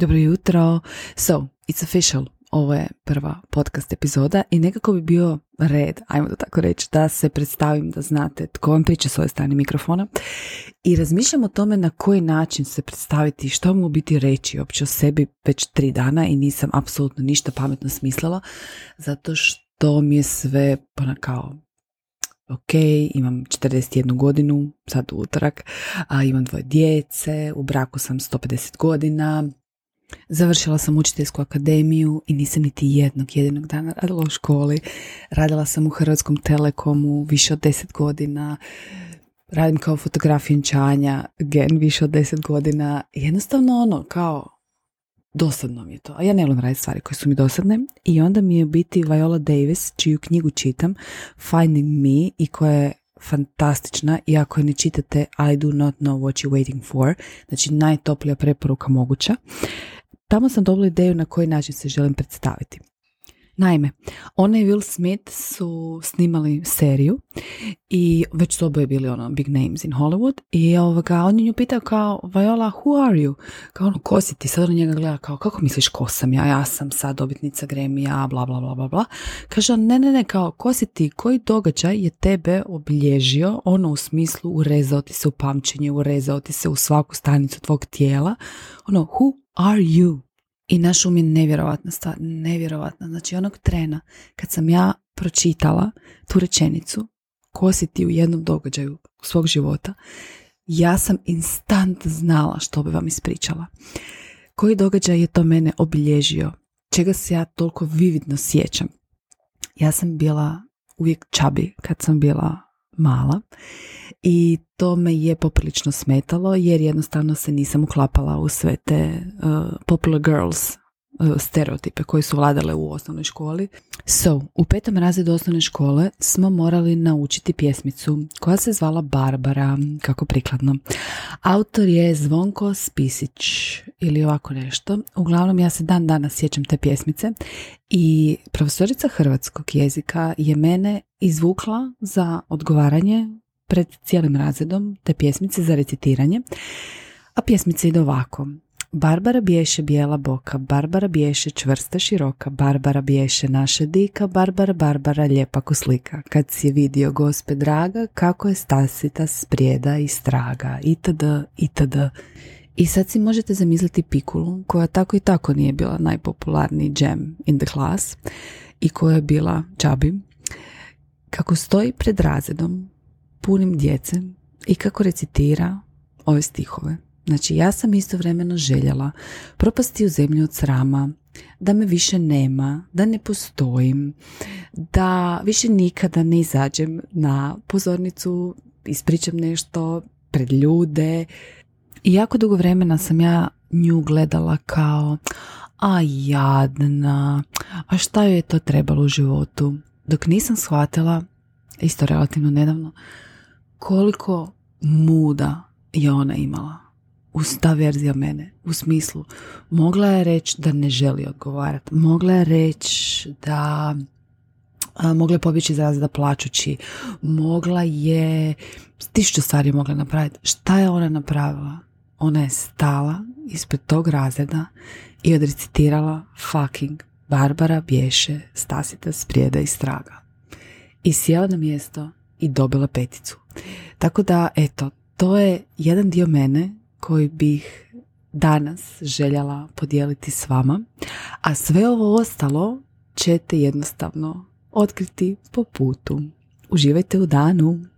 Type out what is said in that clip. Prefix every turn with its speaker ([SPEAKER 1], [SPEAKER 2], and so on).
[SPEAKER 1] Dobro jutro. So, it's official. Ovo je prva podcast epizoda i nekako bi bio red, ajmo da tako reći, da se predstavim, da znate tko vam priča s ove strane mikrofona. I razmišljam o tome na koji način se predstaviti, što mu biti reći uopće o sebi već tri dana i nisam apsolutno ništa pametno smislila, zato što mi je sve ona kao ok, imam 41 godinu, sad utorak, a imam dvoje djece, u braku sam 150 godina, Završila sam učiteljsku akademiju i nisam niti jednog jedinog dana radila u školi. Radila sam u Hrvatskom telekomu više od deset godina. Radim kao fotografinčanja, gen više od deset godina. Jednostavno ono, kao, dosadno mi je to. A ja ne volim raditi stvari koje su mi dosadne. I onda mi je biti Viola Davis, čiju knjigu čitam, Finding Me, i koja je fantastična i ako je ne čitate I do not know what you're waiting for, znači najtoplija preporuka moguća. Tamo sam dobila ideju na koji način se želim predstaviti. Naime, ona i Will Smith su snimali seriju i već su oboje bili ono big names in Hollywood i ovoga, on je nju pitao kao Viola, who are you? Kao ono, ko si ti? Sad njega gleda kao, kako misliš ko sam ja? Ja sam sad dobitnica Gremija, bla bla bla bla bla. Kaže on, ne ne ne, kao, ko si ti? Koji događaj je tebe obilježio? Ono u smislu urezao ti se u pamćenje, urezao ti se u svaku stanicu tvog tijela. Ono, who are you? I naš um je nevjerovatna stvar, nevjerovatna. Znači onog trena kad sam ja pročitala tu rečenicu, ko si ti u jednom događaju svog života, ja sam instant znala što bi vam ispričala. Koji događaj je to mene obilježio? Čega se ja toliko vividno sjećam? Ja sam bila uvijek čabi kad sam bila mala. I to me je poprilično smetalo jer jednostavno se nisam uklapala u sve te uh, popular girls stereotipe koji su vladale u osnovnoj školi. So, u petom razredu osnovne škole smo morali naučiti pjesmicu koja se zvala Barbara, kako prikladno. Autor je Zvonko Spisić ili ovako nešto. Uglavnom ja se dan danas sjećam te pjesmice i profesorica hrvatskog jezika je mene izvukla za odgovaranje pred cijelim razredom te pjesmice za recitiranje. A pjesmica ide ovako. Barbara biješe bijela boka, Barbara biješe čvrsta široka, Barbara biješe naša dika, Barbara, Barbara lijepa ko slika. Kad si je vidio gospe draga, kako je stasita sprijeda i straga, itd., itd. I sad si možete zamisliti Pikulu, koja tako i tako nije bila najpopularniji jam in the class i koja je bila čabi, kako stoji pred razredom punim djece i kako recitira ove stihove. Znači ja sam istovremeno željela propasti u zemlju od srama, da me više nema, da ne postojim, da više nikada ne izađem na pozornicu, ispričam nešto pred ljude. I jako dugo vremena sam ja nju gledala kao a jadna, a šta joj je to trebalo u životu? Dok nisam shvatila, isto relativno nedavno, koliko muda je ona imala uz ta verzija mene. U smislu, mogla je reći da ne želi odgovarati. Mogla je reći da a, mogla je pobjeći iz da plaćući. Mogla je tisuću stvari mogla napraviti. Šta je ona napravila? Ona je stala ispred tog razreda i odrecitirala fucking Barbara bješe Stasita sprijeda i straga. I sjela na mjesto i dobila peticu. Tako da, eto, to je jedan dio mene koji bih danas željela podijeliti s vama, a sve ovo ostalo ćete jednostavno otkriti po putu. Uživajte u danu!